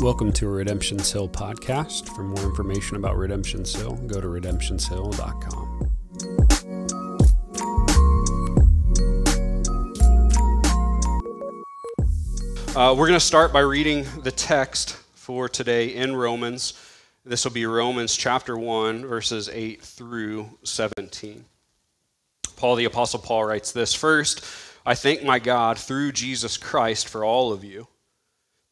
Welcome to a Redemption's Hill podcast. For more information about Redemption's Hill, go to redemptionshill.com. Uh, we're going to start by reading the text for today in Romans. This will be Romans chapter 1, verses 8 through 17. Paul, the Apostle Paul, writes this First, I thank my God through Jesus Christ for all of you,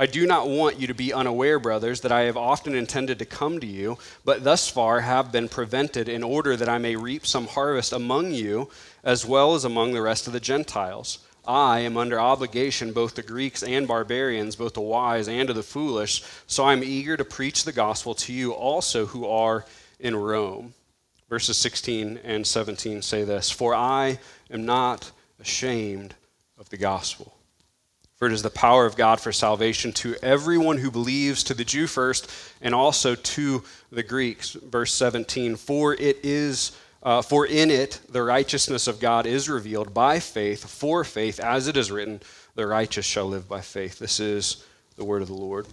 I do not want you to be unaware, brothers, that I have often intended to come to you, but thus far have been prevented in order that I may reap some harvest among you as well as among the rest of the Gentiles. I am under obligation both to Greeks and barbarians, both the wise and to the foolish, so I am eager to preach the gospel to you also who are in Rome. Verses 16 and 17 say this For I am not ashamed of the gospel. For it is the power of God for salvation to everyone who believes, to the Jew first, and also to the Greeks. Verse 17 For it is. Uh, for in it the righteousness of God is revealed by faith, for faith, as it is written, the righteous shall live by faith. This is the word of the Lord.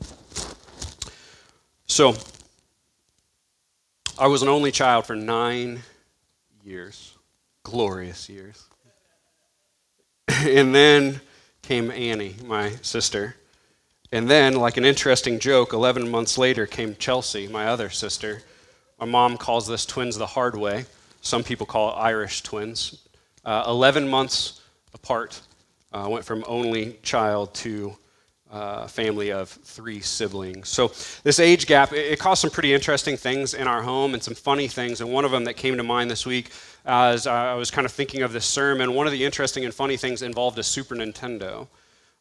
So, I was an only child for nine years, glorious years. and then came Annie, my sister. And then, like an interesting joke, 11 months later came Chelsea, my other sister. My mom calls this twins the hard way. Some people call it Irish twins. Uh, 11 months apart. Uh, went from only child to uh, family of three siblings. So this age gap, it, it, caused some pretty interesting things in our home and some funny things. And one of them that came to mind this week as I was kind of thinking of this sermon, one of the interesting and funny things involved a Super Nintendo.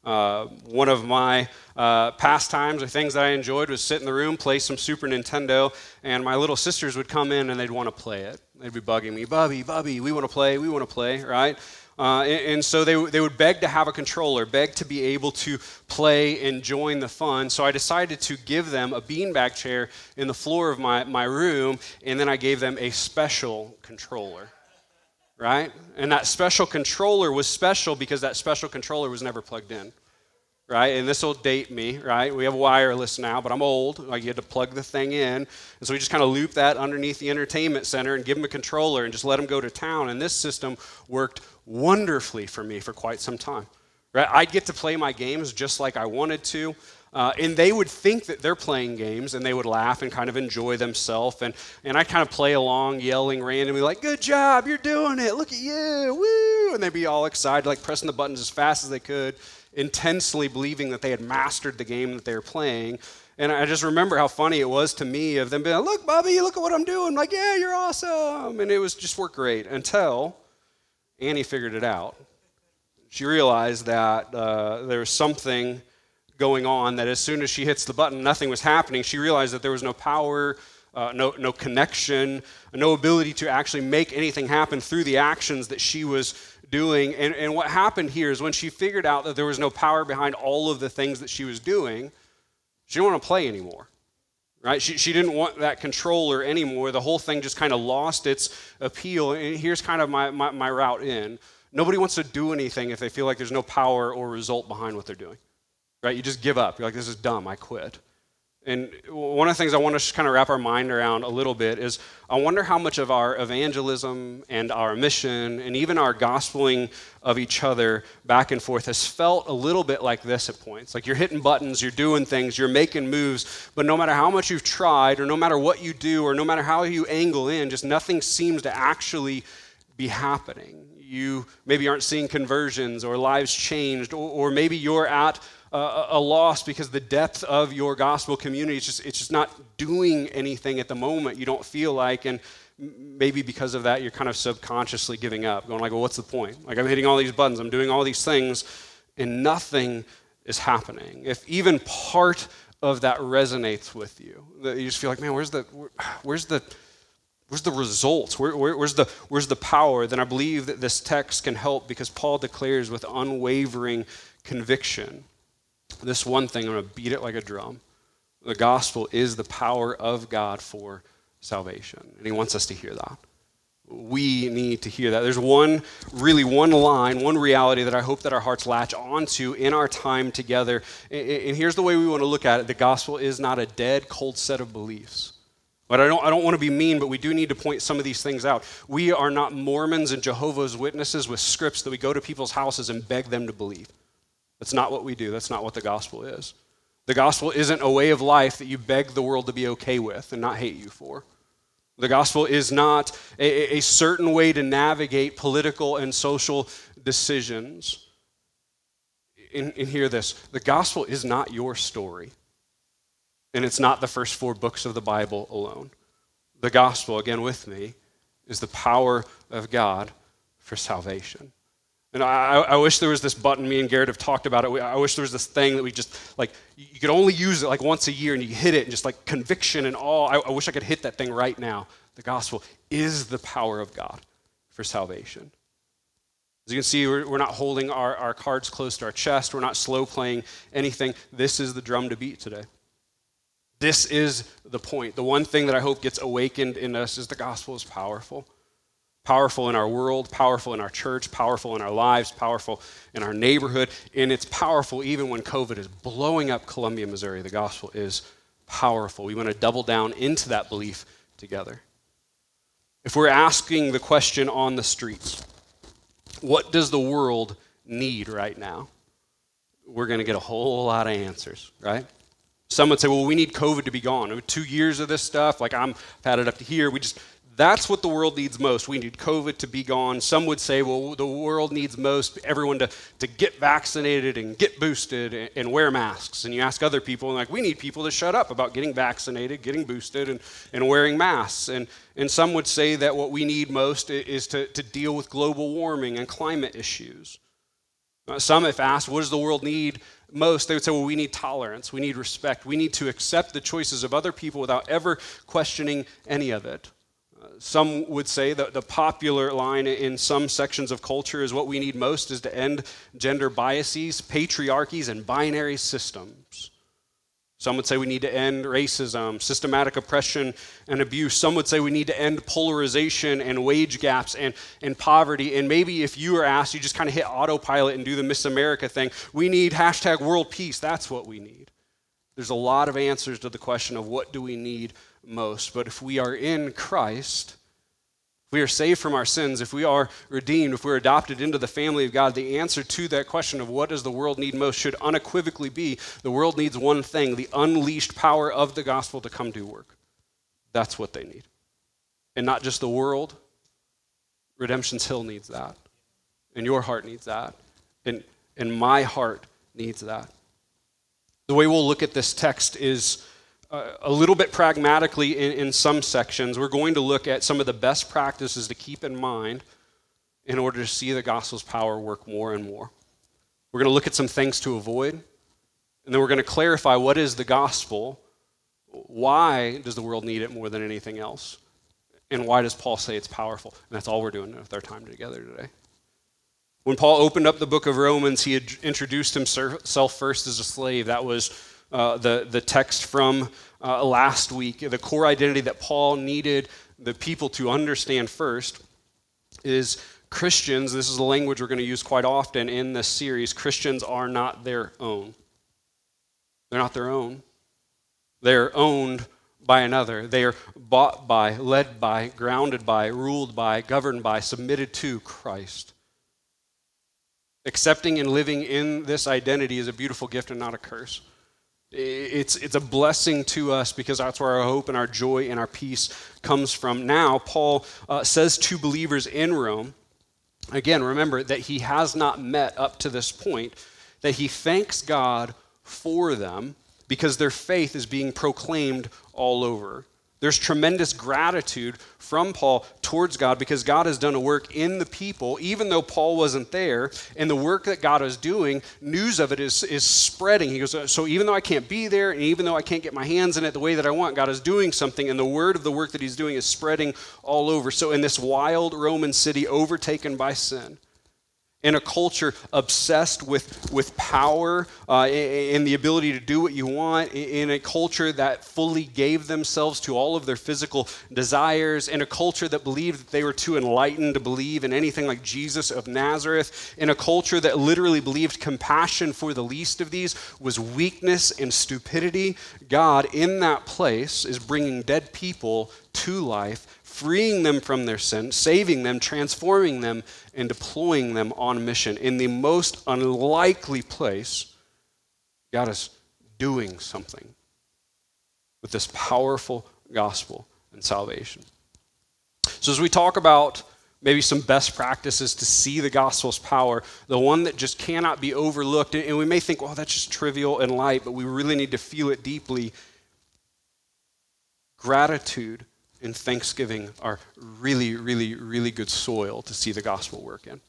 Uh, one of my uh, pastimes or things that I enjoyed was sit in the room, play some Super Nintendo, and my little sisters would come in and they'd want to play it. They'd be bugging me, Bubby, Bubby, we want to play, we want to play, right? Uh, and, and, so they, they would beg to have a controller, beg to be able to play and join the fun. So I decided to give them a beanbag chair in the floor of my, my room, and then I gave them a special controller, right? And that special controller was special because that special controller was never plugged in right? And this will date me, right? We have wireless now, but I'm old. Like you had to plug the thing in. And so we just kind of loop that underneath the entertainment center and give them a controller and just let them go to town. And this system worked wonderfully for me for quite some time. Right? I'd get to play my games just like I wanted to. Uh, and they would think that they're playing games and they would laugh and kind of enjoy themselves. And, and I'd kind of play along, yelling randomly, like, Good job, you're doing it, look at you, woo! And they'd be all excited, like pressing the buttons as fast as they could intensely believing that they had mastered the game that they were playing. And I just remember how funny it was to me of them being like, look, Bobby, look at what I'm doing. Like, yeah, you're awesome. And it was just worked great until Annie figured it out. She realized that uh, there was something going on, that as soon as she hits the button, nothing was happening. She realized that there was no power, uh, no, no connection, no ability to actually make anything happen through the actions that she was doing. And, and what happened here is when she figured out that there was no power behind all of the things that she was doing, she didn't want to play anymore. Right? She, she didn't want that controller anymore. The whole thing just kind of lost its appeal. And here's kind of my, my, my route in. Nobody wants to do anything if they feel like there's no power or result behind what they're doing. Right? You just give up. You're like, this is dumb. I quit. And one of the things I want to kind of wrap our mind around a little bit is I wonder how much of our evangelism and our mission and even our gospeling of each other back and forth has felt a little bit like this at points. Like you're hitting buttons, you're doing things, you're making moves, but no matter how much you've tried, or no matter what you do, or no matter how you angle in, just nothing seems to actually be happening. You maybe aren't seeing conversions or lives changed, or, or maybe you're at a, loss because the depth of your gospel community is just it's just not doing anything at the moment. You don't feel like and maybe because of that you're kind of subconsciously giving up going like well what's the point like i'm hitting all these buttons i'm doing all these things and nothing is happening if even part of that resonates with you? That you just feel like, man, where's the, where's the, where's the results? Where, where, where's, the, where's the power? Then I believe that this text can help because Paul declares with unwavering conviction this one thing, I'm going to beat it like a drum. The gospel is the power of God for salvation. And he wants us to hear that. We need to hear that. There's one, really one line, one reality that I hope that our hearts latch onto in our time together. And here's the way we want to look at it the gospel is not a dead, cold set of beliefs. But I don't, I don't want to be mean, but we do need to point some of these things out. We are not Mormons and Jehovah's Witnesses with scripts that we go to people's houses and beg them to believe. That's not what we do. That's not what the gospel is. The gospel isn't a way of life that you beg the world to be okay with and not hate you for. The gospel is not a, a certain way to navigate political and social decisions. And, and hear this the gospel is not your story, and it's not the first four books of the Bible alone. The gospel, again with me, is the power of God for salvation. And I, I, wish there was this button, me and Garrett have talked about it. I wish there was this thing that we just, like, you could only use it like once a year and you hit it and just like conviction and all. I, I wish I could hit that thing right now. The gospel is the power of God for salvation. As you can see, we're, we're not holding our, our cards close to our chest, we're not slow playing anything. This is the drum to beat today. This is the point. The one thing that I hope gets awakened in us is the gospel is powerful powerful in our world, powerful in our church, powerful in our lives, powerful in our neighborhood, and it's powerful even when COVID is blowing up Columbia, Missouri. The gospel is powerful. We want to double down into that belief together. If we're asking the question on the streets, what does the world need right now? We're going to get a whole lot of answers, right? Some would say, well, we need COVID to be gone. Two years of this stuff, like I'm had it up to here. We just that's what the world needs most. We need COVID to be gone. Some would say, well, the world needs most everyone to, to get vaccinated and get boosted and, and wear masks. And you ask other people, and like, we need people to shut up about getting vaccinated, getting boosted, and, and wearing masks. And, and some would say that what we need most is to, to deal with global warming and climate issues. Uh, some, if asked, what does the world need most, they would say, well, we need tolerance, we need respect, we need to accept the choices of other people without ever questioning any of it some would say that the popular line in some sections of culture is what we need most is to end gender biases, patriarchies, and binary systems. Some would say we need to end racism, systematic oppression, and abuse. Some would say we need to end polarization and wage gaps and, and poverty. And maybe if you are asked, you just kind of hit autopilot and do the Miss America thing. We need hashtag world peace. That's what we need. There's a lot of answers to the question of what do we need most. But if we are in Christ, we are saved from our sins, if we are redeemed, if we're adopted into the family of God, the answer to that question of what does the world need most should unequivocally be the world needs one thing the unleashed power of the gospel to come do work. That's what they need. And not just the world, Redemption's Hill needs that. And your heart needs that. And, and my heart needs that. The way we'll look at this text is Uh, a little bit pragmatically in, in some sections. We're going to look at some of the best practices to keep in mind in order to see the gospel's power work more and more. We're going to look at some things to avoid, and then we're going to clarify what is the gospel, why does the world need it more than anything else, and why does Paul say it's powerful? And that's all we're doing with our time together today. When Paul opened up the book of Romans, he had introduced himself first as a slave. That was uh, the, the text from uh, last week. The core identity that Paul needed the people to understand first is Christians, this is a language we're going to use quite often in this series, Christians are not their own. They're not their own. They're owned by another. They are bought by, led by, grounded by, ruled by, governed by, submitted to Christ. Accepting and living in this identity is a beautiful gift and not a curse. It's, it's a blessing to us because that's where our hope and our joy and our peace comes from. Now, Paul uh, says to believers in Rome, again, remember that he has not met up to this point, that he thanks God for them because their faith is being proclaimed all over. There's tremendous gratitude from Paul towards God because God has done a work in the people, even though Paul wasn't there. And the work that God is doing, news of it is, is spreading. He goes, So even though I can't be there, and even though I can't get my hands in it the way that I want, God is doing something. And the word of the work that He's doing is spreading all over. So in this wild Roman city overtaken by sin, in a culture obsessed with, with power uh, and the ability to do what you want, in a culture that fully gave themselves to all of their physical desires, in a culture that believed that they were too enlightened to believe in anything like Jesus of Nazareth, in a culture that literally believed compassion for the least of these was weakness and stupidity, God in that place is bringing dead people to life freeing them from their sin, saving them, transforming them, and deploying them on mission. In the most unlikely place, God is doing something with this powerful gospel and salvation. So, as we talk about maybe some best practices to see the gospel's power, the one that just cannot be overlooked, and we may think, well, that's just trivial and light, but we really need to feel it deeply. Gratitude and thanksgiving are really, really, really good soil to see the gospel work in.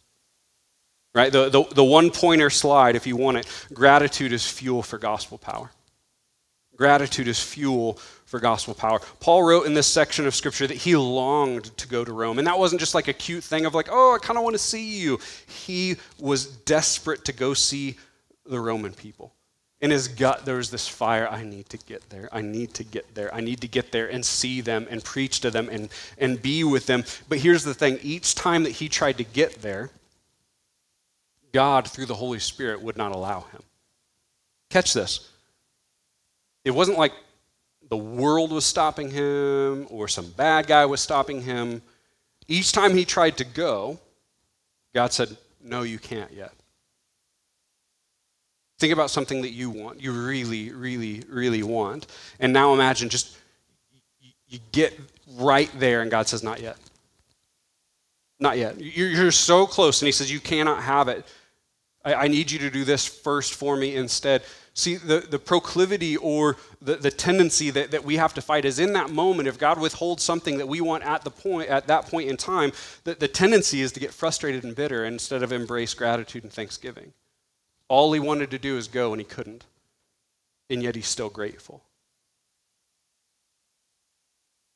Right? The, the, the one pointer slide, if you want it, gratitude is fuel for gospel power. Gratitude is fuel for gospel power. Paul wrote in this section of scripture that he longed to go to Rome. And that wasn't just like a cute thing of like, oh, I kind of want to see you. He was desperate to go see the Roman people in his gut there was this fire i need to get there. I need to get there. I need to get there and see them and preach to them and, and be with them. But here's the thing each time that he tried to get there god through the holy spirit would not allow him. Catch this. It wasn't like the world was stopping him or some bad guy was stopping him. Each time he tried to go god said no you can't yet Think about something that you want, you really, really, really want. And now imagine just you get right there, and God says, Not yet. Not yet. You're so close, and He says, You cannot have it. I, need you to do this first for me instead. See, the, the proclivity or the, the tendency that, that we have to fight is in that moment, if God withholds something that we want at the point at that point in time, the, the tendency is to get frustrated and bitter instead of embrace gratitude and thanksgiving. All he wanted to do is go, and he couldn't. And yet he's still grateful.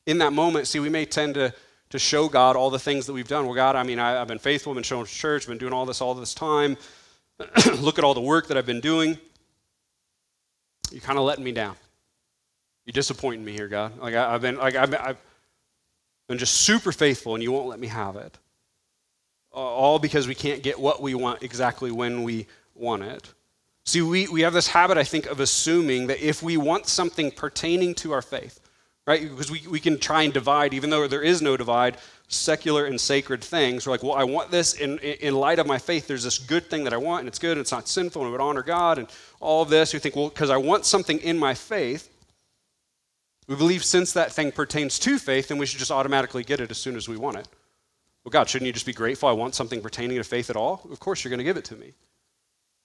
In that moment, see, we may tend to, to show God all the things that we've done. Well, God, I mean, I, have been faithful, I've been showing church, I've been doing all this all this time. Look at all the work that I've been doing. You're kind of letting me down. You're disappointing me here, God. Like I, have been, like I've been, I've been just super faithful, and you won't let me have it. All because we can't get what we want exactly when we want it. See, we, we have this habit, I think, of assuming that if we want something pertaining to our faith, right? Because we, we can try and divide, even though there is no divide, secular and sacred things. We're like, well, I want this in, in light of my faith. There's this good thing that I want, and it's good, and it's not sinful, and it would honor God, and all of this. We think, well, because I want something in my faith, we believe since that thing pertains to faith, then we should just automatically get it as soon as we want it. Well, God, shouldn't you just be grateful I want something pertaining to faith at all? Of course, you're going to give it to me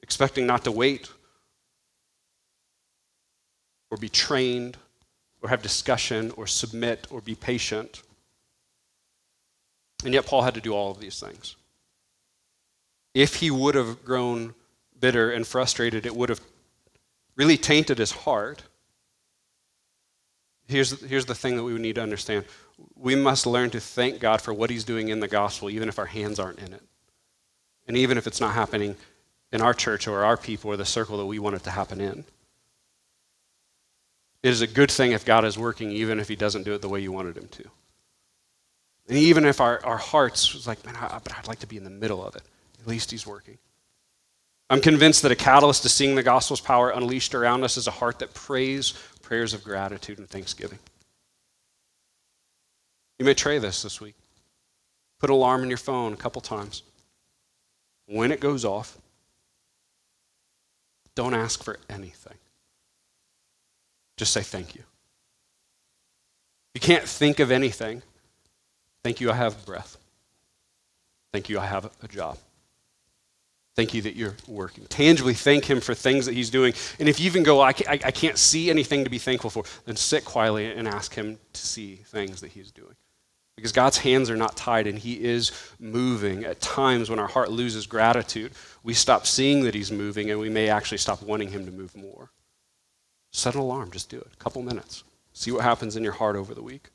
expecting not to wait or be trained or have discussion or submit or be patient. And yet, Paul had to do all of these things. If he would have grown bitter and frustrated, it would have really tainted his heart. Here's, here's the thing that we need to understand we must learn to thank God for what he's doing in the gospel, even if our hands aren't in it. And even if it's not happening in our church or our people or the circle that we want it to happen in. It is a good thing if God is working, even if He doesn't do it the way you wanted Him to. And even if our, our hearts was like, man, I, but I'd like to be in the middle of it, at least He's working. I'm convinced that a catalyst to seeing the gospel's power unleashed around us is a heart that prays prayers of gratitude and thanksgiving. You may try this this week. Put an alarm in your phone a couple times. When it goes off, don't ask for anything. Just say thank you. You can't think of anything. Thank you, I have breath. Thank you, I have a job. Thank you that you're working. Tangibly thank Him for things that He's doing. And if you even go, I can't see anything to be thankful for, then sit quietly and ask Him to see things that He's doing. Because God's hands are not tied and He is moving. At times, when our heart loses gratitude, we stop seeing that He's moving and we may actually stop wanting Him to move more. Set an alarm, just do it. A couple minutes. See what happens in your heart over the week.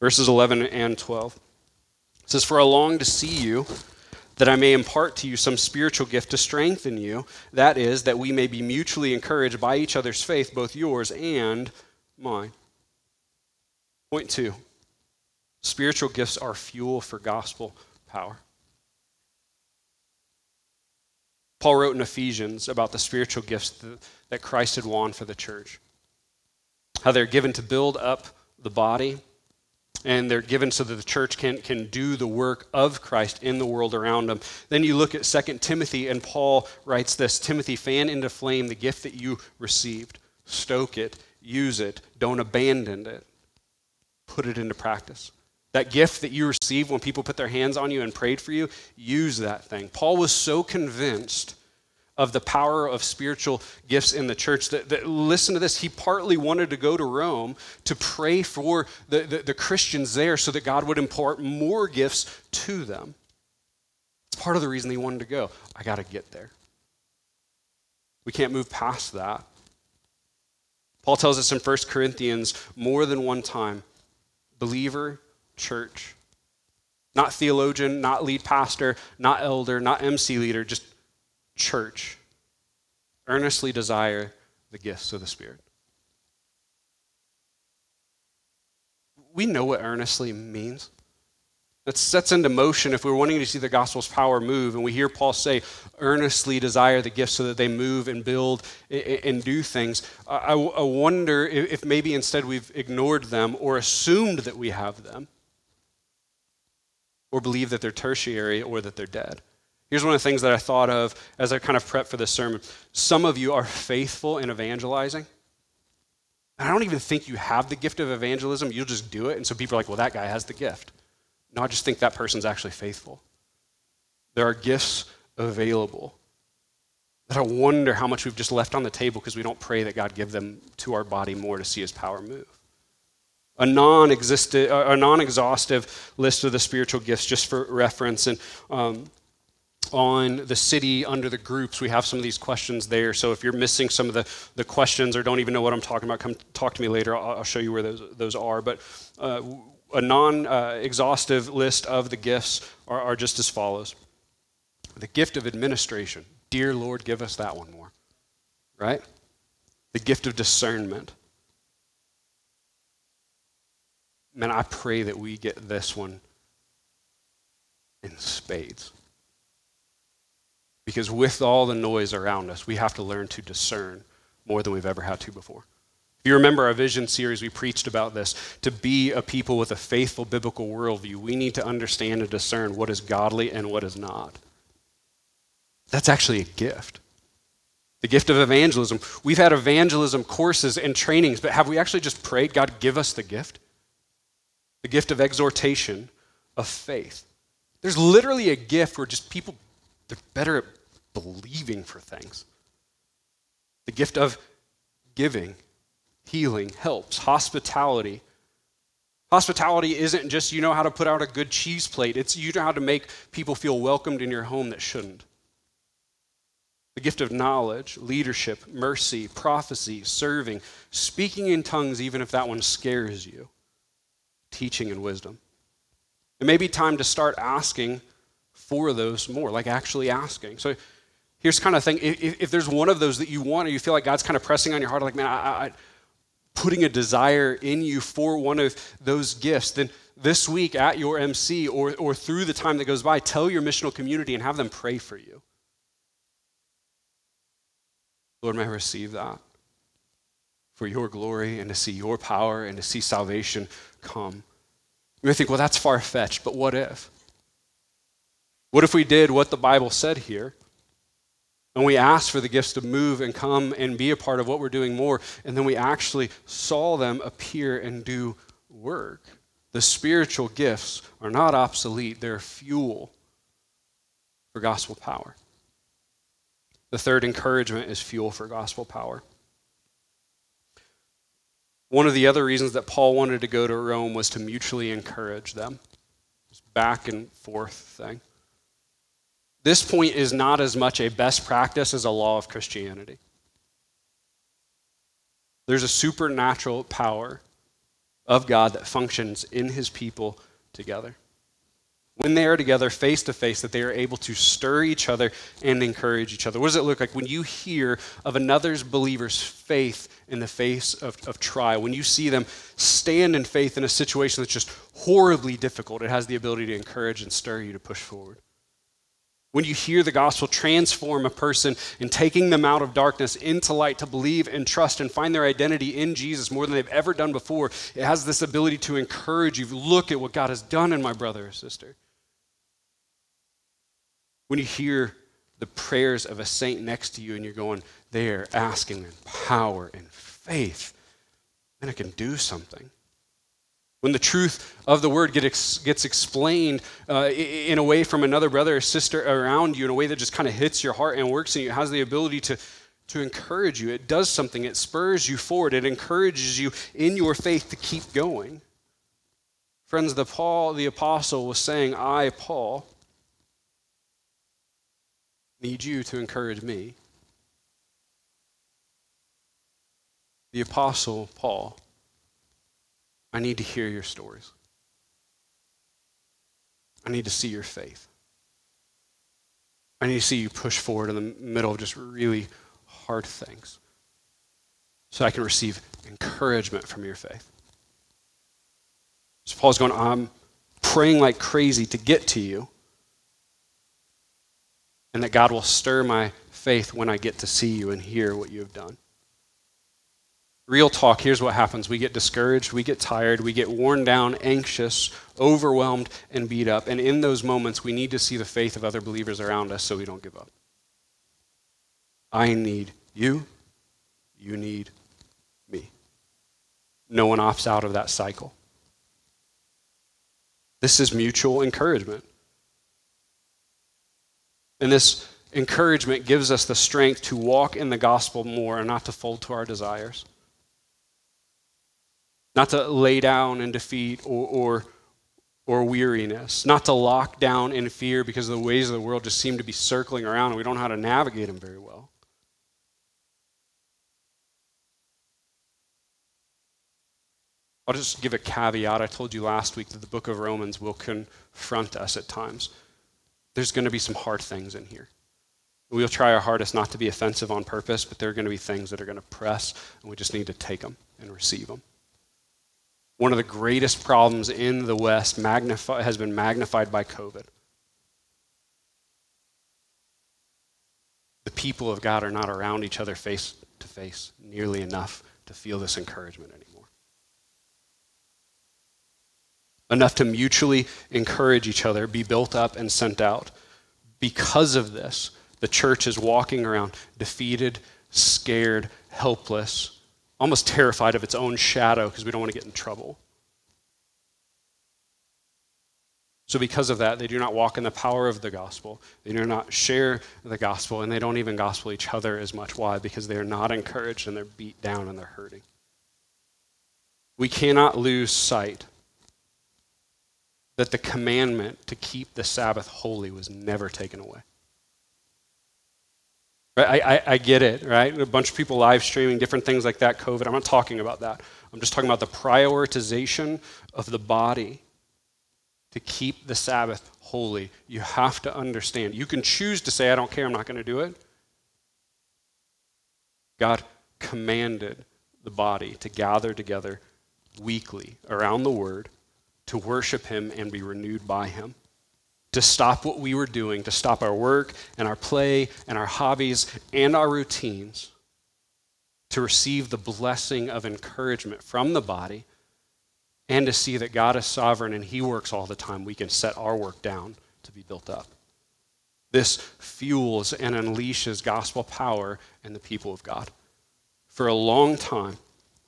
Verses 11 and 12. It says, For I long to see you, that I may impart to you some spiritual gift to strengthen you. That is, that we may be mutually encouraged by each other's faith, both yours and mine. Point two spiritual gifts are fuel for gospel power. Paul wrote in Ephesians about the spiritual gifts that Christ had won for the church, how they're given to build up the body and they're given so that the church can, can do the work of Christ in the world around them. Then you look at 2 Timothy, and Paul writes this Timothy, fan into flame the gift that you received. Stoke it, use it, don't abandon it, put it into practice. That gift that you received when people put their hands on you and prayed for you, use that thing. Paul was so convinced of the power of spiritual gifts in the church. That, that, listen to this. He partly wanted to go to Rome to pray for the, the, the Christians there so that God would impart more gifts to them. It's part of the reason he wanted to go. I got to get there. We can't move past that. Paul tells us in 1 Corinthians more than one time believer, church. Not theologian, not lead pastor, not elder, not MC leader, just church, earnestly desire the gifts of the Spirit. We know what earnestly means. That sets into motion if we're wanting to see the gospel's power move, and we hear Paul say, earnestly desire the gifts so that they move and build and do things. I wonder if maybe instead we've ignored them or assumed that we have them, or believe that they're tertiary or that they're dead. Here's one of the things that I thought of as I kind of prepped for this sermon. Some of you are faithful in evangelizing. And I don't even think you have the gift of evangelism. You'll just do it. And so people are like, well, that guy has the gift. No, I just think that person's actually faithful. There are gifts available that I wonder how much we've just left on the table because we don't pray that God give them to our body more to see his power move. A non-existent, a non-exhaustive list of the spiritual gifts, just for reference. And um, on the city under the groups. We have some of these questions there. So if you're missing some of the, the questions or don't even know what I'm talking about, come talk to me later. I'll, I'll show you where those, those are. But uh, a non uh, list of the gifts are, are just as follows the gift of administration. Dear Lord, give us that one more. Right? The gift of discernment. Man, I pray that we get this one in spades. Because with all the noise around us, we have to learn to discern more than we've ever had to before. If you remember our vision series, we preached about this. To be a people with a faithful biblical worldview, we need to understand and discern what is godly and what is not. That's actually a gift. The gift of evangelism. We've had evangelism courses and trainings, but have we actually just prayed, God, give us the gift? The gift of exhortation, of faith. There's literally a gift where just people, they're better at believing for things. The gift of giving, healing, helps, hospitality. Hospitality isn't just you know how to put out a good cheese plate, it's you know how to make people feel welcomed in your home that shouldn't. The gift of knowledge, leadership, mercy, prophecy, serving, speaking in tongues, even if that one scares you, teaching and wisdom. It may be time to start asking for those more, like actually asking. So here's kind of thing if, if, there's one of those that you want or you feel like God's kind of pressing on your heart, like, man, I, I, putting a desire in you for one of those gifts, then this week at your MC or, or through the time that goes by, tell your missional community and have them pray for you. Lord, may I receive that for your glory and to see your power and to see salvation come. May think, well, that's far fetched, but what if? What if we did what the Bible said here? And we asked for the gifts to move and come and be a part of what we're doing more, and then we actually saw them appear and do work. The spiritual gifts are not obsolete, they're fuel for gospel power. The third encouragement is fuel for gospel power. One of the other reasons that Paul wanted to go to Rome was to mutually encourage them. This back and forth thing. This point is not as much a best practice as a law of Christianity. There's a supernatural power of God that functions in his people together. When they are together face to face, that they are able to stir each other and encourage each other. What does it look like when you hear of another's believer's faith in the face of, of trial? When you see them stand in faith in a situation that's just horribly difficult, it has the ability to encourage and stir you to push forward. When you hear the gospel transform a person and taking them out of darkness into light to believe and trust and find their identity in Jesus more than they've ever done before, it has this ability to encourage you. Look at what God has done in my brother or sister. When you hear the prayers of a saint next to you and you're going, there asking in power and faith, then it can do something. When the truth of the word get gets explained uh, in a way from another brother or sister around you, in a way that just kind of hits your heart and works in you, has the ability to, to encourage you. It does something, it spurs you forward, it encourages you in your faith to keep going. Friends, the Paul, the apostle, was saying, I, Paul, need you to encourage me. The apostle Paul I need to hear your stories. I need to see your faith. I need to see you push forward in the middle of just really hard things so I can receive encouragement from your faith. So Paul's going, I'm praying like crazy to get to you, and that God will stir my faith when I get to see you and hear what you have done. Real talk, here's what happens. We get discouraged, we get tired, we get worn down, anxious, overwhelmed, and beat up. And in those moments, we need to see the faith of other believers around us so we don't give up. I need you, you need me. No one opts out of that cycle. This is mutual encouragement. And this encouragement gives us the strength to walk in the gospel more and not to fold to our desires not to lay down in defeat or, or, or weariness, not to lock down in fear because the ways of the world just seem to be circling around and we don't know how to navigate them very well. I'll just give a caveat. I told you last week that the book of Romans will confront us at times. There's going to be some hard things in here. We'll try our hardest not to be offensive on purpose, but there are going to be things that are going to press, and we just need to take them and receive them. One of the greatest problems in the West magnify, has been magnified by COVID. The people of God are not around each other face to face nearly enough to feel this encouragement anymore. Enough to mutually encourage each other, be built up, and sent out. Because of this, the church is walking around defeated, scared, helpless, almost terrified of its own shadow because we don't want to get in trouble. So, because of that, they do not walk in the power of the gospel. They do not share the gospel, and they don't even gospel each other as much. Why? Because they are not encouraged and they're beat down and they're hurting. We cannot lose sight that the commandment to keep the Sabbath holy was never taken away. Right? I, I, I, get it, right? A bunch of people live streaming, different things like that, COVID. I'm not talking about that. I'm just talking about the prioritization of the body to keep the Sabbath holy. You have to understand. You can choose to say, I don't care, I'm not going to do it. God commanded the body to gather together weekly around the Word to worship Him and be renewed by Him to stop what we were doing, to stop our work and our play and our hobbies and our routines, to receive the blessing of encouragement from the body, and to see that God is sovereign and He works all the time. We can set our work down to be built up. This fuels and unleashes gospel power in the people of God. For a long time,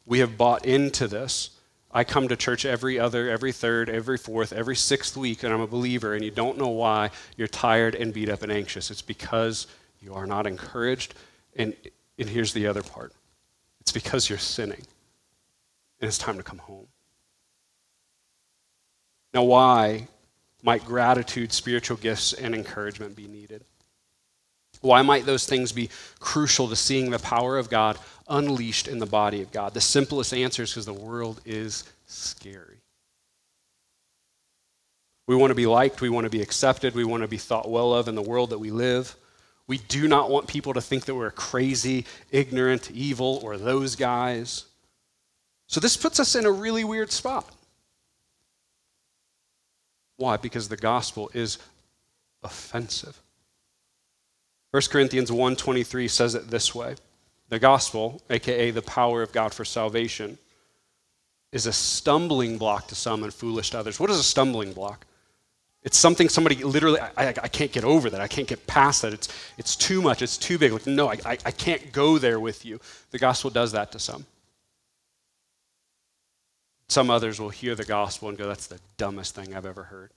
we have bought into this I come to church every other, every third, every fourth, every sixth week, and I'm a believer, and you don't know why you're tired and beat up and anxious. It's because you are not encouraged. And, and here's the other part it's because you're sinning. and it's time to come home. Now, why might gratitude, spiritual gifts, and encouragement be needed? Why might those things be crucial to seeing the power of God unleashed in the body of God? The simplest answer is because the world is scary. We want to be liked, we want to be accepted, we want to be thought well of in the world that we live. We do not want people to think that we're crazy, ignorant, evil, or those guys. So this puts us in a really weird spot. Why? Because the gospel is offensive. 1 Corinthians 1:23 says it this way. The gospel, aka the power of God for salvation, is a stumbling block to some and foolish to others. What is a stumbling block? It's something somebody literally, I, I, I, can't get over that. I can't get past that. It's, it's too much. It's too big. Like, no, I, I, I can't go there with you. The gospel does that to some. Some others will hear the gospel and go, that's the dumbest thing I've ever heard.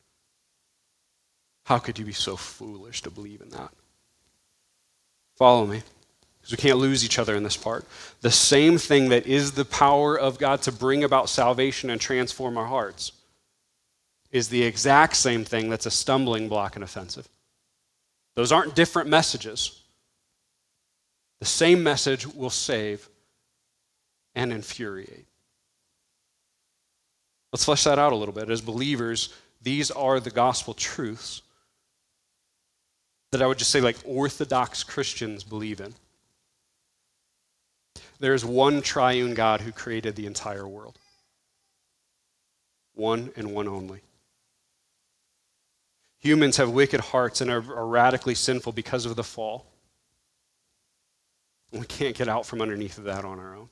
How could you be so foolish to believe in that? Follow me, because we can't lose each other in this part. The same thing that is the power of God to bring about salvation and transform our hearts is the exact same thing that's a stumbling block and offensive. Those aren't different messages. The same message will save and infuriate. Let's flesh that out a little bit. As believers, these are the gospel truths that I would just say, like, Orthodox Christians believe in. There is one triune God who created the entire world. One and one only. Humans have wicked hearts and are, are radically sinful because of the fall. We can't get out from underneath of that on our own.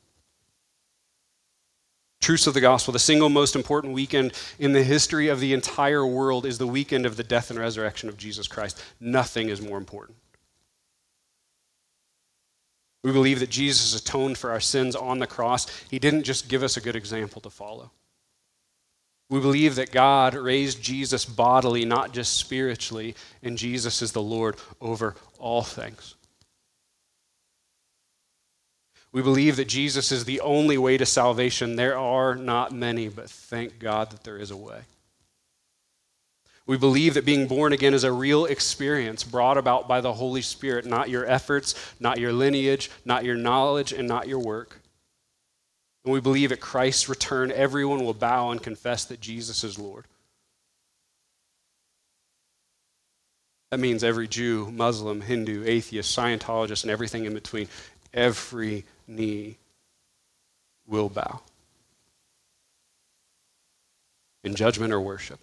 Truths of the gospel. The single most important weekend in the history of the entire world is the weekend of the death and resurrection of Jesus Christ. Nothing is more important. We believe that Jesus atoned for our sins on the cross. He didn't just give us a good example to follow. We believe that God raised Jesus bodily, not just spiritually, and Jesus is the Lord over all things. We believe that Jesus is the only way to salvation. There are not many, but thank God that there is a way. We believe that being born again is a real experience brought about by the Holy Spirit, not your efforts, not your lineage, not your knowledge, and not your work. And we believe at Christ's return, everyone will bow and confess that Jesus is Lord. That means every Jew, Muslim, Hindu, atheist, Scientologist, and everything in between, every knee will bow in judgment or worship.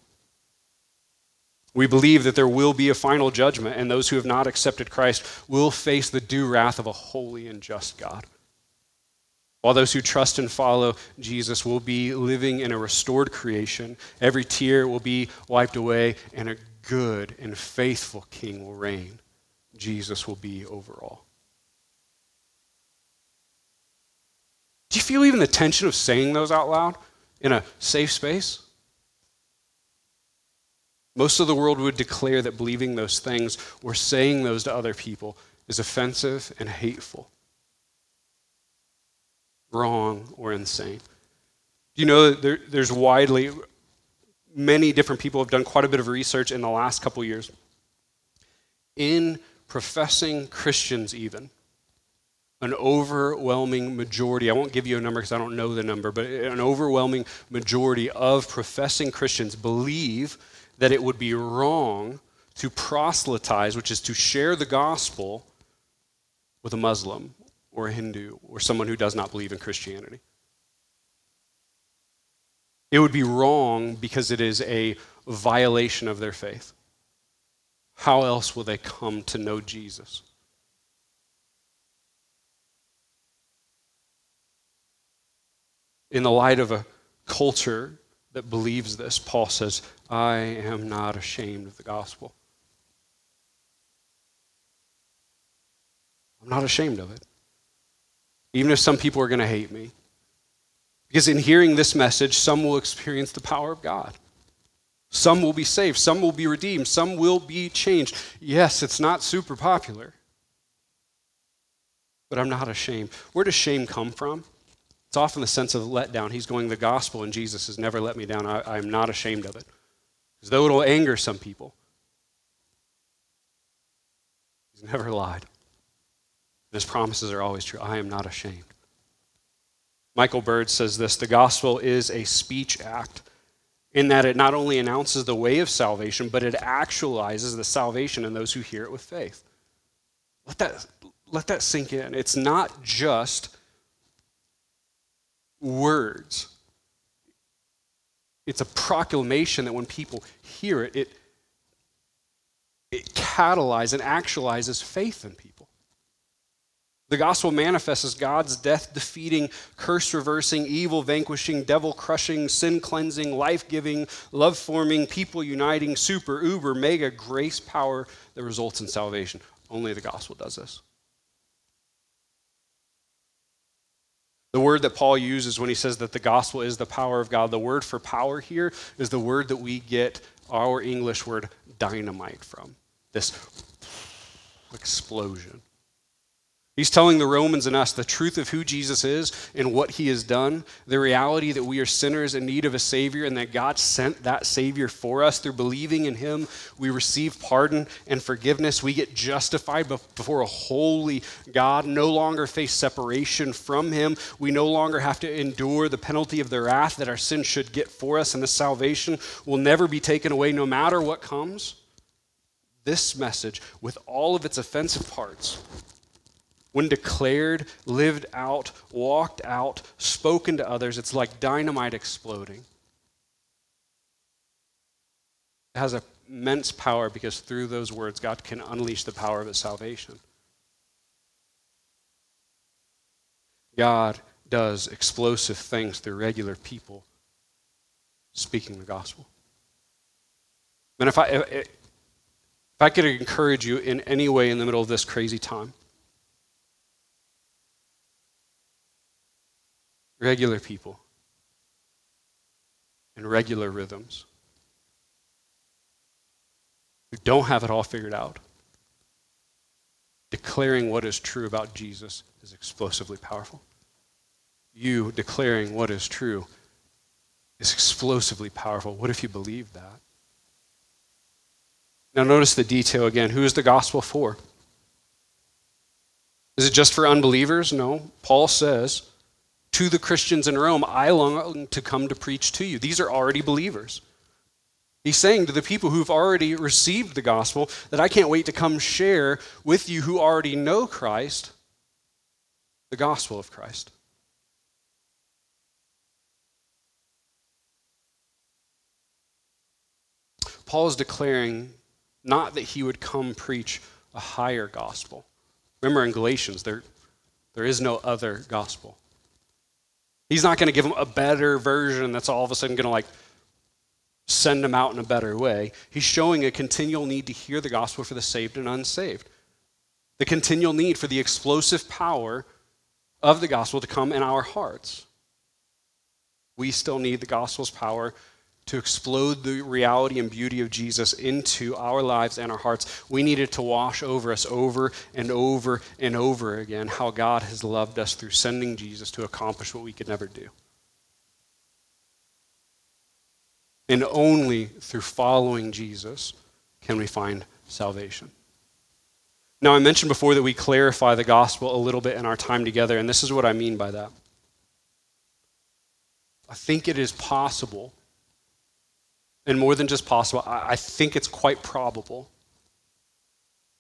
We believe that there will be a final judgment, and those who have not accepted Christ will face the due wrath of a holy and just God. While those who trust and follow Jesus will be living in a restored creation, every tear will be wiped away, and a good and faithful king will reign. Jesus will be over all. Do you feel even the tension of saying those out loud in a safe space? Most of the world would declare that believing those things or saying those to other people is offensive and hateful wrong, or insane. You know, there, there's widely, many different people have done quite a bit of research in the last couple years. In professing Christians, even, an overwhelming majority, I won't give you a number because I don't know the number, but an overwhelming majority of professing Christians believe that it would be wrong to proselytize, which is to share the gospel with a Muslim or a Hindu or someone who does not believe in Christianity. It would be wrong because it is a violation of their faith. How else will they come to know Jesus? In the light of a culture that believes this, Paul says, I am not ashamed of the gospel. I'm not ashamed of it even if some people are going to hate me. Because in hearing this message, some will experience the power of God. Some will be saved. Some will be redeemed. Some will be changed. Yes, it's not super popular, but I'm not ashamed. Where does shame come from? It's often the sense of letdown. He's going, the gospel and Jesus has never let me down. I, am not ashamed of it. As though it'll anger some people, he's never lied. And his promises are always true. I am not ashamed. Michael Bird says this the gospel is a speech act in that it not only announces the way of salvation, but it actualizes the salvation in those who hear it with faith. Let that, let that sink in. It's not just words, it's a proclamation that when people hear it, it, it catalyzes and actualizes faith in people. The gospel manifests as God's death defeating, curse reversing, evil vanquishing, devil crushing, sin cleansing, life giving, love forming, people uniting, super, uber, mega grace power that results in salvation. Only the gospel does this. The word that Paul uses when he says that the gospel is the power of God, the word for power here is the word that we get our English word dynamite from. This explosion. He's telling the Romans and us the truth of who Jesus is and what he has done, the reality that we are sinners in need of a Savior, and that God sent that Savior for us. Through believing in him, we receive pardon and forgiveness. We get justified before a holy God, no longer face separation from him. We no longer have to endure the penalty of the wrath that our sin should get for us, and the salvation will never be taken away no matter what comes. This message, with all of its offensive parts, when declared, lived out, walked out, spoken to others, it's like dynamite exploding. It has immense power because through those words, God can unleash the power of his salvation. God does explosive things through regular people speaking the gospel. And if I, if I could encourage you in any way in the middle of this crazy time, regular people in regular rhythms who don't have it all figured out. Declaring what is true about Jesus is explosively powerful. You declaring what is true is explosively powerful. What if you believe that? Now, notice the detail again. Who is the gospel for? Is it just for unbelievers? No. Paul says to the Christians in Rome, I long to come to preach to you. These are already believers. He's saying to the people who've already received the gospel that I can't wait to come share with you who already know Christ the gospel of Christ. Paul is declaring not that he would come preach a higher gospel. Remember in Galatians, there, there is no other gospel. He's not going to give them a better version that's all of a sudden going to like send them out in a better way. He's showing a continual need to hear the gospel for the saved and unsaved. The continual need for the explosive power of the gospel to come in our hearts. We still need the gospel's power to explode the reality and beauty of Jesus into our lives and our hearts, we need it to wash over us over and over and over again how God has loved us through sending Jesus to accomplish what we could never do. And only through following Jesus can we find salvation. Now, I mentioned before that we clarify the gospel a little bit in our time together, and this is what I mean by that. I think it is possible and more than just possible, I think it's quite probable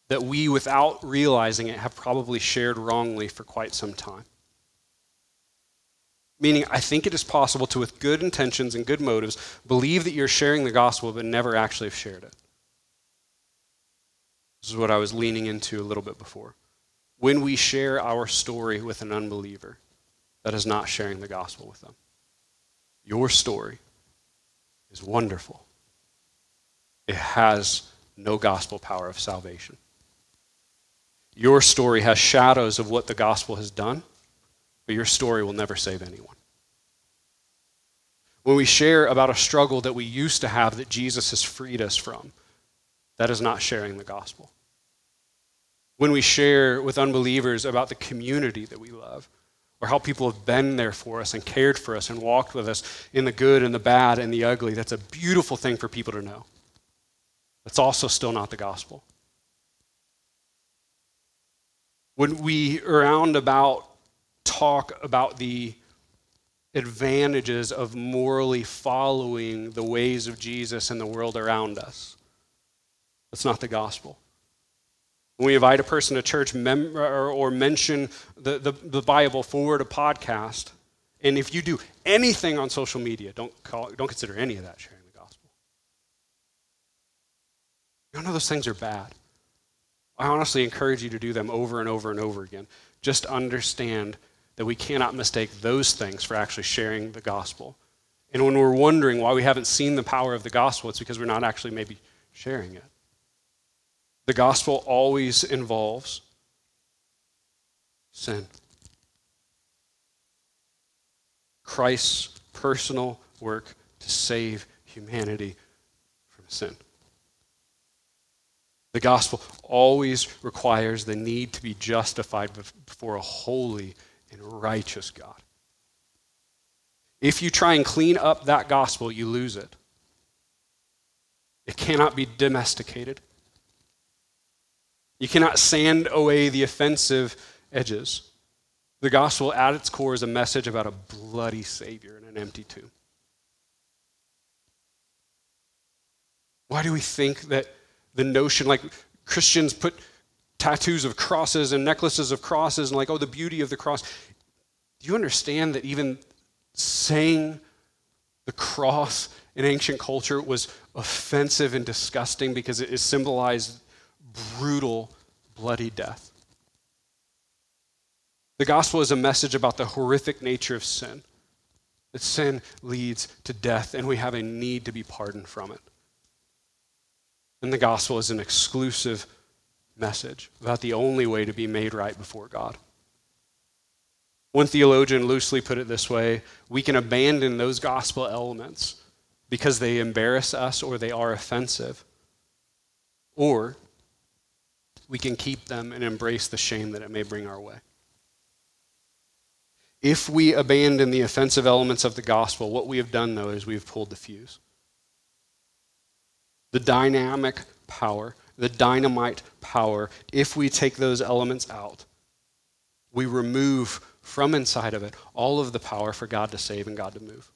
that we, without realizing it, have probably shared wrongly for quite some time. Meaning, I think it is possible to, with good intentions and good motives, believe that you're sharing the gospel but never actually have shared it. This is what I was leaning into a little bit before. When we share our story with an unbeliever, that is not sharing the gospel with them. Your story is wonderful. It has no gospel power of salvation. Your story has shadows of what the gospel has done, but your story will never save anyone. When we share about a struggle that we used to have that Jesus has freed us from, that is not sharing the gospel. When we share with unbelievers about the community that we love, or how people have been there for us and cared for us and walked with us in the good and the bad and the ugly. That's a beautiful thing for people to know. That's also still not the gospel. When we round about talk about the advantages of morally following the ways of Jesus and the world around us, that's not the gospel. When we invite a person to church mem- or, or, mention the, the, the, Bible forward a podcast, and if you do anything on social media, don't, call, don't consider any of that sharing the gospel. None of those things are bad. I honestly encourage you to do them over and over and over again. Just understand that we cannot mistake those things for actually sharing the gospel. And when we're wondering why we haven't seen the power of the gospel, it's because we're not actually maybe sharing it. The gospel always involves sin. Christ's personal work to save humanity from sin. The gospel always requires the need to be justified before a holy and righteous God. If you try and clean up that gospel, you lose it. It cannot be domesticated. You cannot sand away the offensive edges. The gospel, at its core, is a message about a bloody Savior and an empty tomb. Why do we think that the notion, like Christians put tattoos of crosses and necklaces of crosses and like, oh, the beauty of the cross? Do you understand that even saying the cross in ancient culture was offensive and disgusting because it symbolized brutal, bloody death. The gospel is a message about the horrific nature of sin. That sin leads to death, and we have a need to be pardoned from it. And the gospel is an exclusive message about the only way to be made right before God. One theologian loosely put it this way we can abandon those gospel elements because they embarrass us or they are offensive. Or we can keep them and embrace the shame that it may bring our way. If we abandon the offensive elements of the gospel, what we have done, though, is we've pulled the fuse. The dynamic power, the dynamite power, if we take those elements out, we remove from inside of it all of the power for God to save and God to move.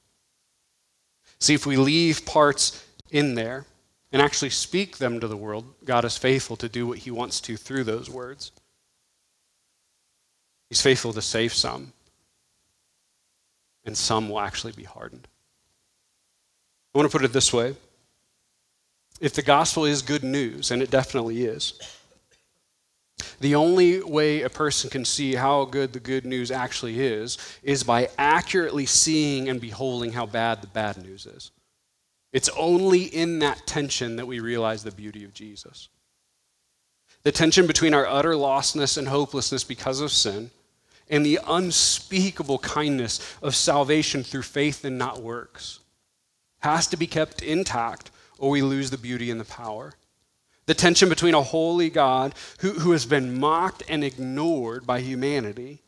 See, if we leave parts in there, and actually speak them to the world, God is faithful to do what he wants to through those words. He's faithful to save some, and some will actually be hardened. I want to put it this way if the gospel is good news, and it definitely is, the only way a person can see how good the good news actually is is by accurately seeing and beholding how bad the bad news is. It's only in that tension that we realize the beauty of Jesus. The tension between our utter lostness and hopelessness because of sin and the unspeakable kindness of salvation through faith and not works has to be kept intact or we lose the beauty and the power. The tension between a holy God who, who has been mocked and ignored by humanity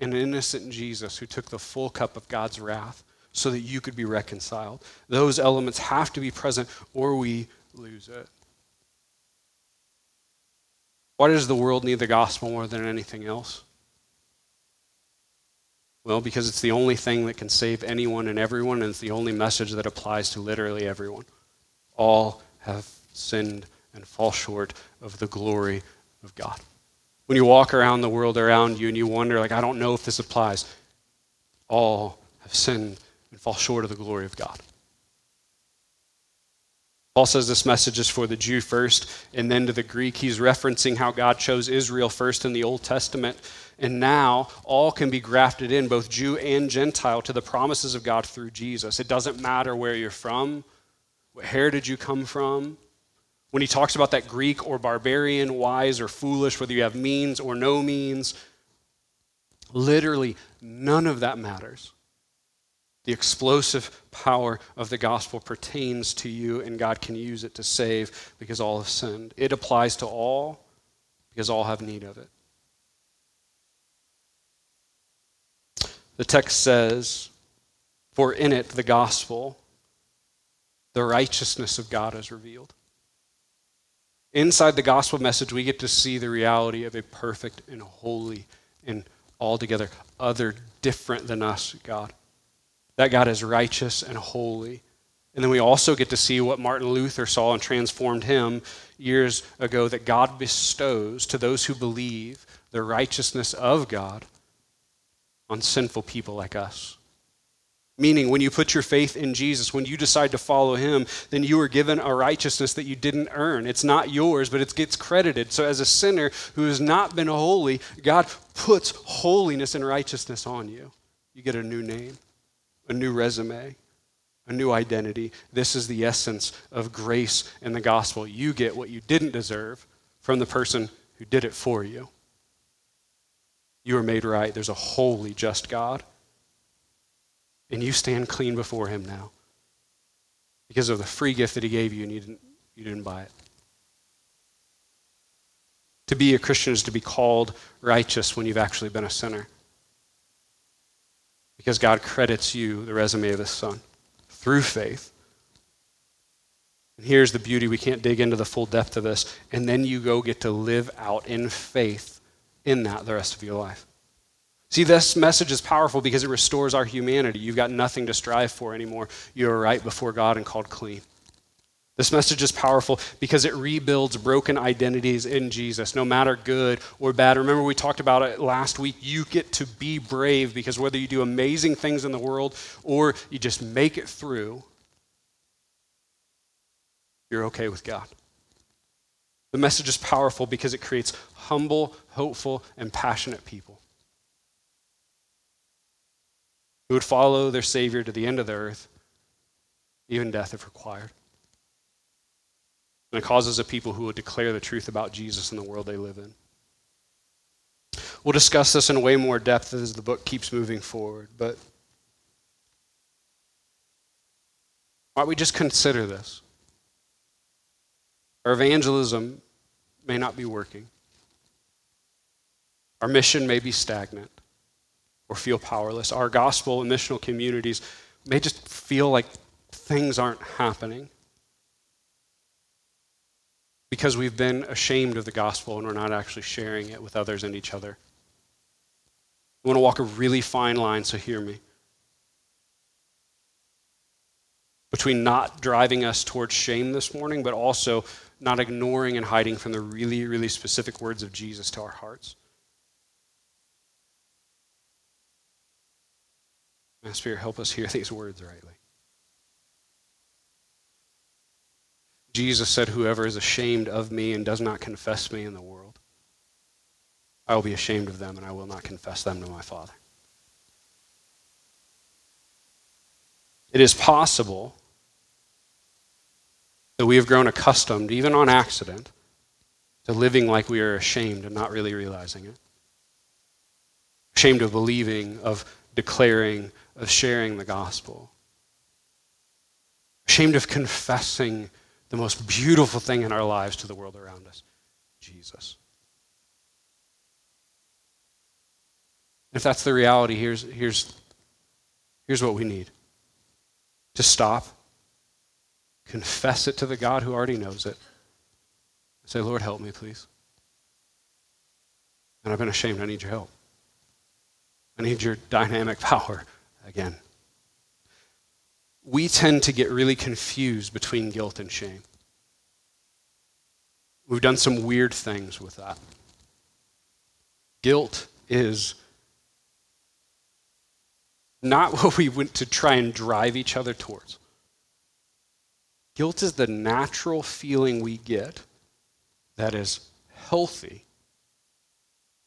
and an innocent Jesus who took the full cup of God's wrath so that you could be reconciled. Those elements have to be present or we lose it. Why does the world need the gospel more than anything else? Well, because it's the only thing that can save anyone and everyone, and it's the only message that applies to literally everyone. All have sinned and fall short of the glory of God. When you walk around the world around you and you wonder, like, I don't know if this applies, all have sinned and fall short of the glory of God. Paul says this message is for the Jew first and then to the Greek. He's referencing how God chose Israel first in the Old Testament. And now all can be grafted in, both Jew and Gentile, to the promises of God through Jesus. It doesn't matter where you're from, what heritage you come from. When he talks about that Greek or barbarian, wise or foolish, whether you have means or no means, literally none of that matters. The explosive power of the gospel pertains to you, and God can use it to save because all have sinned. It applies to all because all have need of it. The text says, For in it, the gospel, the righteousness of God is revealed. Inside the gospel message, we get to see the reality of a perfect and holy and altogether other, different than us God. That God is righteous and holy. And then we also get to see what Martin Luther saw and transformed him years ago that God bestows to those who believe the righteousness of God on sinful people like us. Meaning, when you put your faith in Jesus, when you decide to follow him, then you are given a righteousness that you didn't earn. It's not yours, but it gets credited. So, as a sinner who has not been holy, God puts holiness and righteousness on you. You get a new name, a new resume, a new identity. This is the essence of grace in the gospel. You get what you didn't deserve from the person who did it for you. You are made right. There's a holy, just God. And you stand clean before him now because of the free gift that he gave you and you didn't, you didn't buy it. To be a Christian is to be called righteous when you've actually been a sinner. Because God credits you the resume of his son through faith. And here's the beauty we can't dig into the full depth of this. And then you go get to live out in faith in that the rest of your life. See, this message is powerful because it restores our humanity. You've got nothing to strive for anymore. You're right before God and called clean. This message is powerful because it rebuilds broken identities in Jesus, no matter good or bad. Remember, we talked about it last week. You get to be brave because whether you do amazing things in the world or you just make it through, you're okay with God. The message is powerful because it creates humble, hopeful, and passionate people who would follow their Savior to the end of the earth, even death if required. And it causes a people who would declare the truth about Jesus in the world they live in. We'll discuss this in way more depth as the book keeps moving forward, but why don't we just consider this? Our evangelism may not be working. Our mission may be stagnant or feel powerless. Our gospel and missional communities may just feel like things aren't happening because we've been ashamed of the gospel and we're not actually sharing it with others and each other. We want to walk a really fine line, so hear me. Between not driving us towards shame this morning, but also not ignoring and hiding from the really, really specific words of Jesus to our hearts. Spirit, help us hear these words rightly. Jesus said, Whoever is ashamed of me and does not confess me in the world, I will be ashamed of them and I will not confess them to my Father. It is possible that we have grown accustomed, even on accident, to living like we are ashamed and not really realizing it. Ashamed of believing, of declaring, of sharing the gospel. Ashamed of confessing the most beautiful thing in our lives to the world around us Jesus. If that's the reality, here's, here's, here's what we need to stop, confess it to the God who already knows it, say, Lord, help me, please. And I've been ashamed. I need your help. I need your dynamic power again. We tend to get really confused between guilt and shame. We've done some weird things with that. Guilt is not what we went to try and drive each other towards. Guilt is the natural feeling we get that is healthy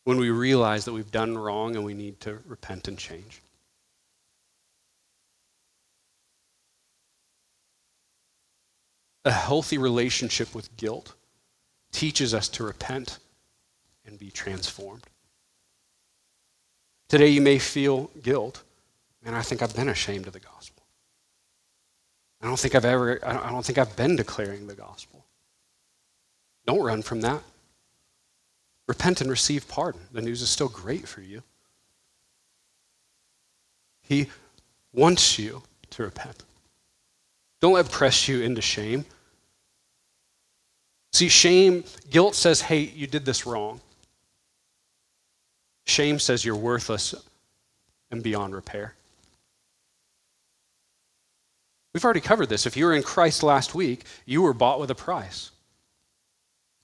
when we realize that we've done wrong and we need to repent and change. A healthy relationship with guilt teaches us to repent and be transformed. Today, you may feel guilt, and I think I've been ashamed of the gospel. I don't think I've ever, I don't think I've been declaring the gospel. Don't run from that. Repent and receive pardon. The news is still great for you. He wants you to repent. Don't let press you into shame. See, shame, guilt says, hey, you did this wrong. Shame says you're worthless and beyond repair. We've already covered this. If you were in Christ last week, you were bought with a price.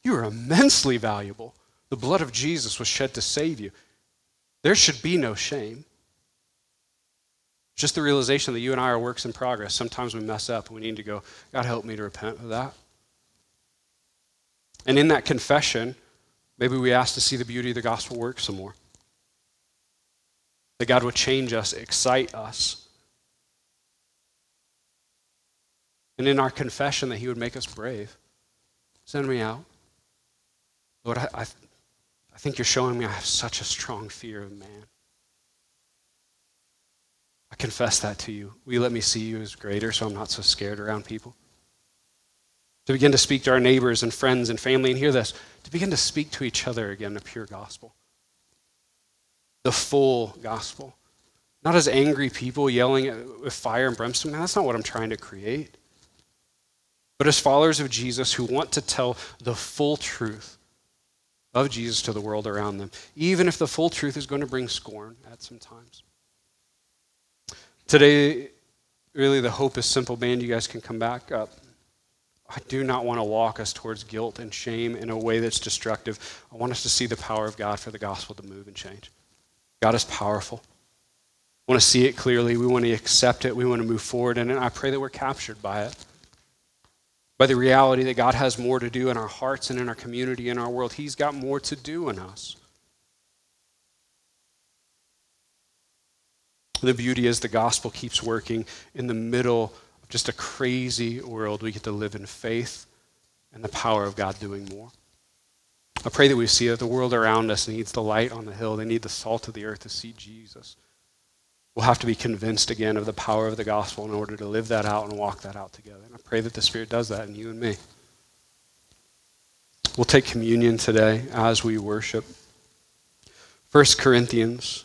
You are immensely valuable. The blood of Jesus was shed to save you. There should be no shame. Just the realization that you and I are works in progress. Sometimes we mess up and we need to go, God, help me to repent of that. And in that confession, maybe we ask to see the beauty of the gospel work some more. That God would change us, excite us. And in our confession, that He would make us brave. Send me out. Lord, I, I, I think you're showing me I have such a strong fear of man. I confess that to you. Will you let me see you as greater so I'm not so scared around people? To begin to speak to our neighbors and friends and family, and hear this, to begin to speak to each other again the pure gospel. The full gospel. Not as angry people yelling with fire and brimstone. Man, that's not what I'm trying to create. But as followers of Jesus who want to tell the full truth of Jesus to the world around them, even if the full truth is going to bring scorn at some times. Today, really, the hope is simple. Band, you guys can come back up. I do not want to walk us towards guilt and shame in a way that's destructive. I want us to see the power of God for the gospel to move and change. God is powerful. We want to see it clearly. We want to accept it. We want to move forward. And I pray that we're captured by it by the reality that God has more to do in our hearts and in our community, in our world. He's got more to do in us. The beauty is the gospel keeps working in the middle of just a crazy world. We get to live in faith and the power of God doing more. I pray that we see that the world around us needs the light on the hill. They need the salt of the earth to see Jesus. We'll have to be convinced again of the power of the gospel in order to live that out and walk that out together. And I pray that the Spirit does that in you and me. We'll take communion today as we worship. 1 Corinthians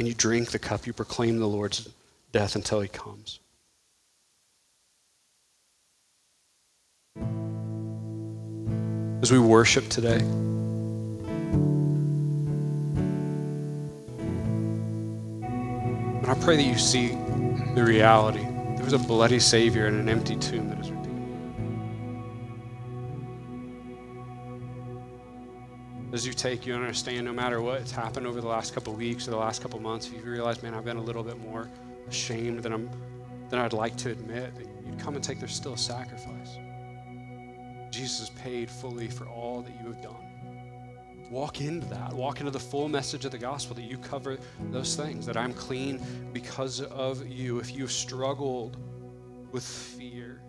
and you drink the cup, you proclaim the Lord's death until he comes. As we worship today, and I pray that you see the reality. There was a bloody Savior in an empty tomb that is As you take, you understand no matter what's happened over the last couple weeks or the last couple months, if you realize, man, I've been a little bit more ashamed than, I'm, than I'd like to admit, that you'd come and take, there's still a sacrifice. Jesus paid fully for all that you have done walk into that. Walk into the full message of the gospel that you cover those things, that I'm clean because of you. If you've struggled with fear,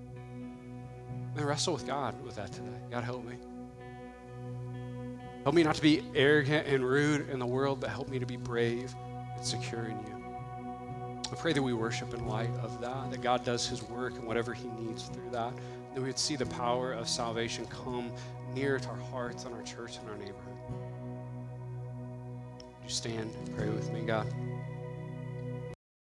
then wrestle with God with that today. God, help me. Help me not to be arrogant and rude in the world, but help me to be brave and secure in you. I pray that we worship in light of that, that God does his work and whatever he needs through that, that we would see the power of salvation come near to our hearts and our church and our neighborhood. Would you stand and pray with me, God?